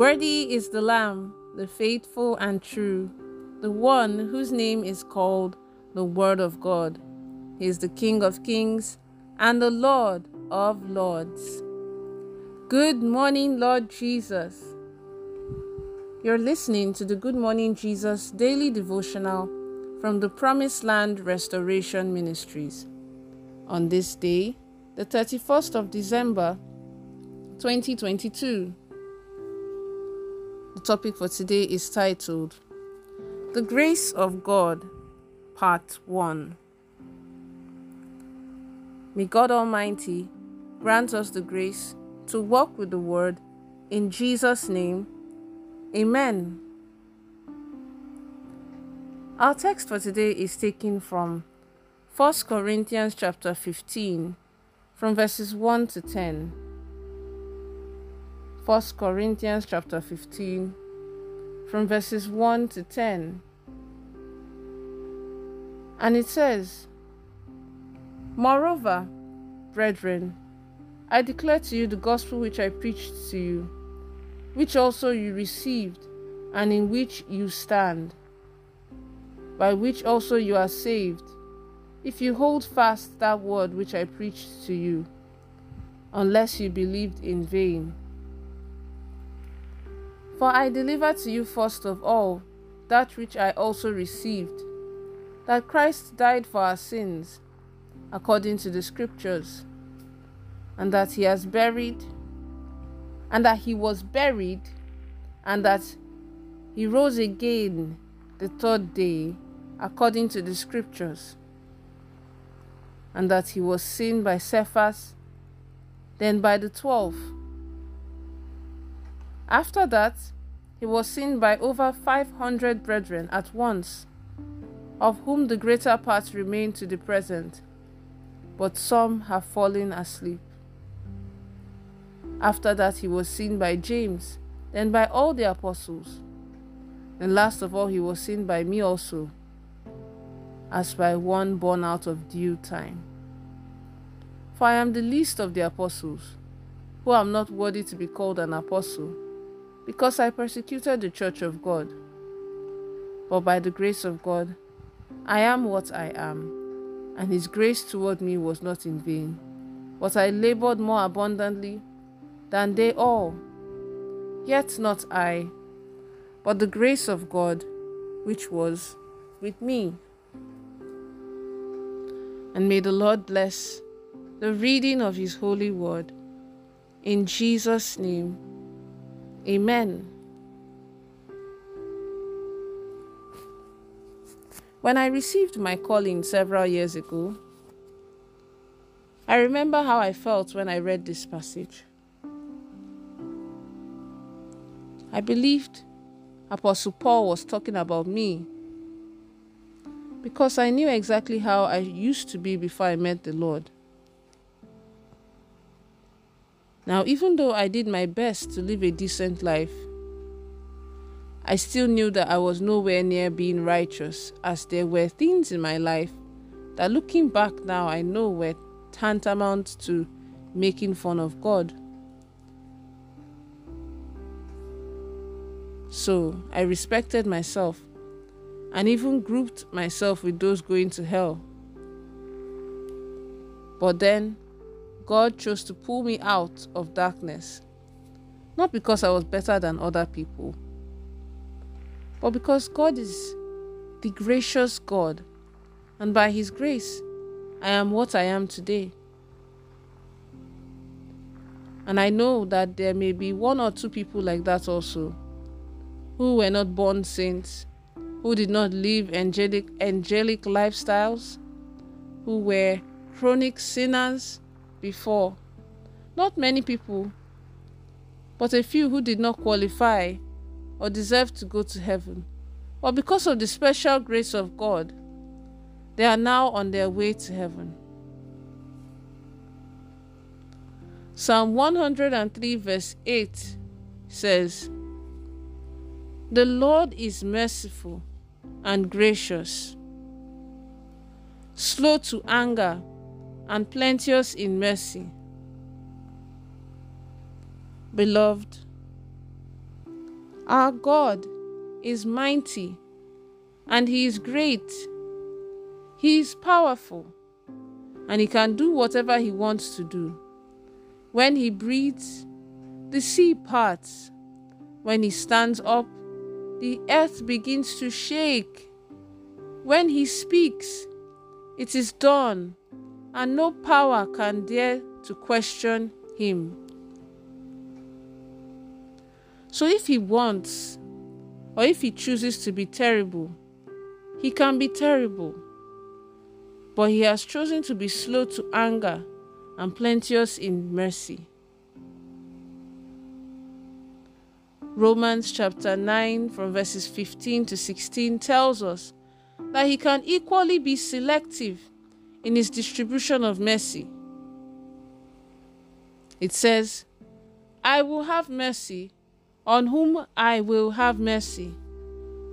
Worthy is the Lamb, the faithful and true, the one whose name is called the Word of God. He is the King of kings and the Lord of lords. Good morning, Lord Jesus. You're listening to the Good Morning Jesus daily devotional from the Promised Land Restoration Ministries. On this day, the 31st of December, 2022. The topic for today is titled The Grace of God, Part 1. May God Almighty grant us the grace to walk with the Word in Jesus' name. Amen. Our text for today is taken from 1 Corinthians chapter 15 from verses 1 to 10. 1 Corinthians chapter 15 from verses 1 to 10. And it says, Moreover, brethren, I declare to you the gospel which I preached to you, which also you received, and in which you stand, by which also you are saved, if you hold fast that word which I preached to you, unless you believed in vain. For I delivered to you first of all that which I also received that Christ died for our sins, according to the Scriptures, and that he has buried, and that he was buried, and that he rose again the third day, according to the Scriptures, and that he was seen by Cephas, then by the twelve. After that, he was seen by over 500 brethren at once, of whom the greater part remain to the present, but some have fallen asleep. After that, he was seen by James, then by all the apostles. And last of all, he was seen by me also, as by one born out of due time. For I am the least of the apostles, who am not worthy to be called an apostle because I persecuted the church of God. But by the grace of God, I am what I am, and his grace toward me was not in vain. But I labored more abundantly than they all. Yet not I, but the grace of God, which was with me. And may the Lord bless the reading of his holy word. In Jesus' name. Amen. When I received my calling several years ago, I remember how I felt when I read this passage. I believed Apostle Paul was talking about me because I knew exactly how I used to be before I met the Lord. Now, even though I did my best to live a decent life, I still knew that I was nowhere near being righteous, as there were things in my life that looking back now I know were tantamount to making fun of God. So I respected myself and even grouped myself with those going to hell. But then God chose to pull me out of darkness. Not because I was better than other people, but because God is the gracious God, and by His grace, I am what I am today. And I know that there may be one or two people like that also, who were not born saints, who did not live angelic, angelic lifestyles, who were chronic sinners, before. Not many people, but a few who did not qualify or deserve to go to heaven. But because of the special grace of God, they are now on their way to heaven. Psalm 103, verse 8 says, The Lord is merciful and gracious, slow to anger and plenteous in mercy. Beloved, Our God is mighty and He is great. He is powerful and He can do whatever He wants to do. When He breathes, the sea parts. When He stands up, the earth begins to shake. When He speaks, it is done, and no power can dare to question Him. So if He wants, or if He chooses to be terrible, He can be terrible. But He has chosen to be slow to anger and plenteous in mercy. Romans chapter 9, from verses 15 to 16, tells us that He can equally be selective in His distribution of mercy. It says, I will have mercy on whom I will have mercy,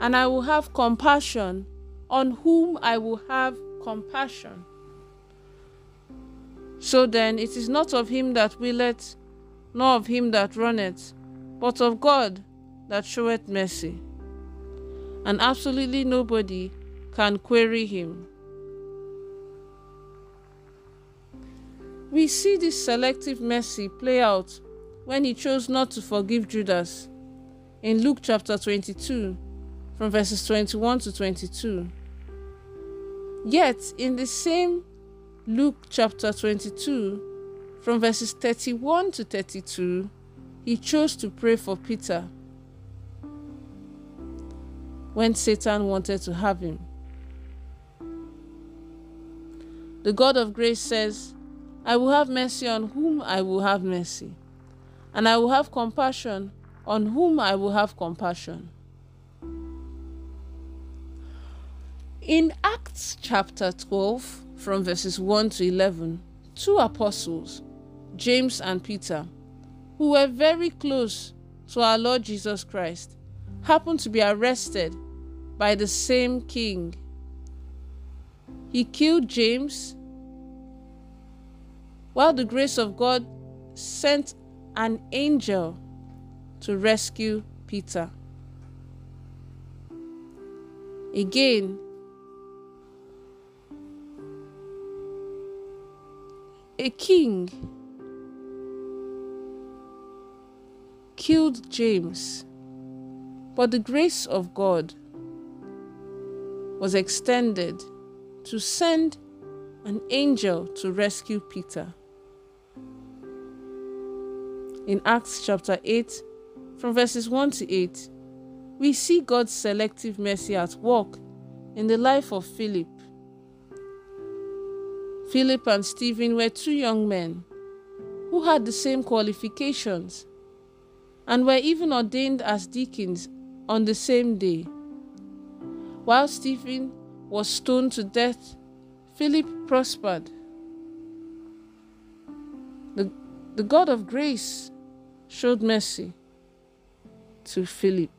and I will have compassion on whom I will have compassion. So then it is not of him that willeth, nor of him that runneth, but of God that showeth mercy. And absolutely nobody can query him. We see this selective mercy play out when he chose not to forgive Judas in Luke chapter 22, from verses 21 to 22. Yet, in the same Luke chapter 22, from verses 31 to 32, he chose to pray for Peter when Satan wanted to have him. The God of grace says, I will have mercy on whom I will have mercy and I will have compassion on whom I will have compassion. In Acts chapter 12, from verses 1 to 11, two apostles, James and Peter, who were very close to our Lord Jesus Christ, happened to be arrested by the same king. He killed James, while the grace of God sent an angel to rescue Peter. Again, a king killed James, but the grace of God was extended to send an angel to rescue Peter in Acts chapter 8, from verses 1 to 8, we see God's selective mercy at work in the life of Philip. Philip and Stephen were two young men who had the same qualifications and were even ordained as deacons on the same day. While Stephen was stoned to death, Philip prospered. The, the God of grace showed mercy to Philip.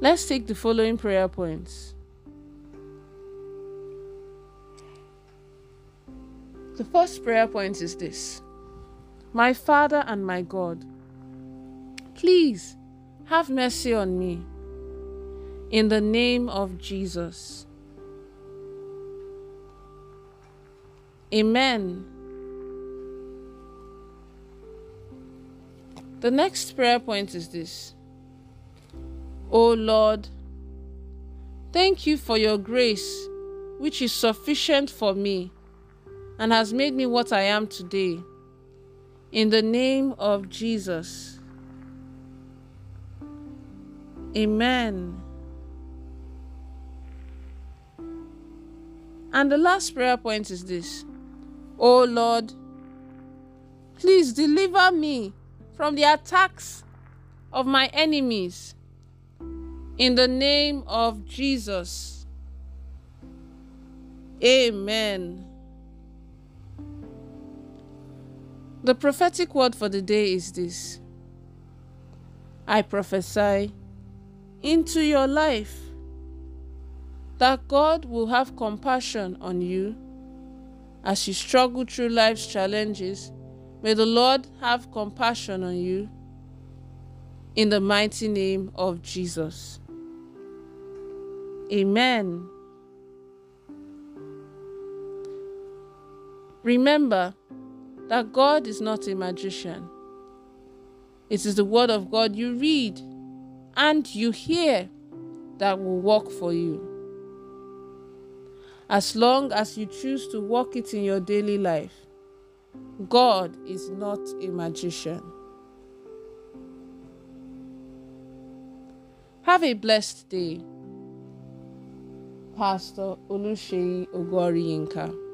Let's take the following prayer points. The first prayer point is this My Father and my God, please have mercy on me. In the name of Jesus. Amen. The next prayer point is this O Lord, thank you for your grace, which is sufficient for me and has made me what I am today. In the name of Jesus. Amen. And the last prayer point is this O Lord, please deliver me from the attacks of my enemies. In the name of Jesus. Amen. The prophetic word for the day is this I prophesy into your life that God will have compassion on you as you struggle through life's challenges May the Lord have compassion on you in the mighty name of Jesus. Amen. Remember that God is not a magician. It is the word of God you read and you hear that will work for you. As long as you choose to work it in your daily life, God is not a magician. Have a blessed day. Pastor Oluseyi Ogori Yinka.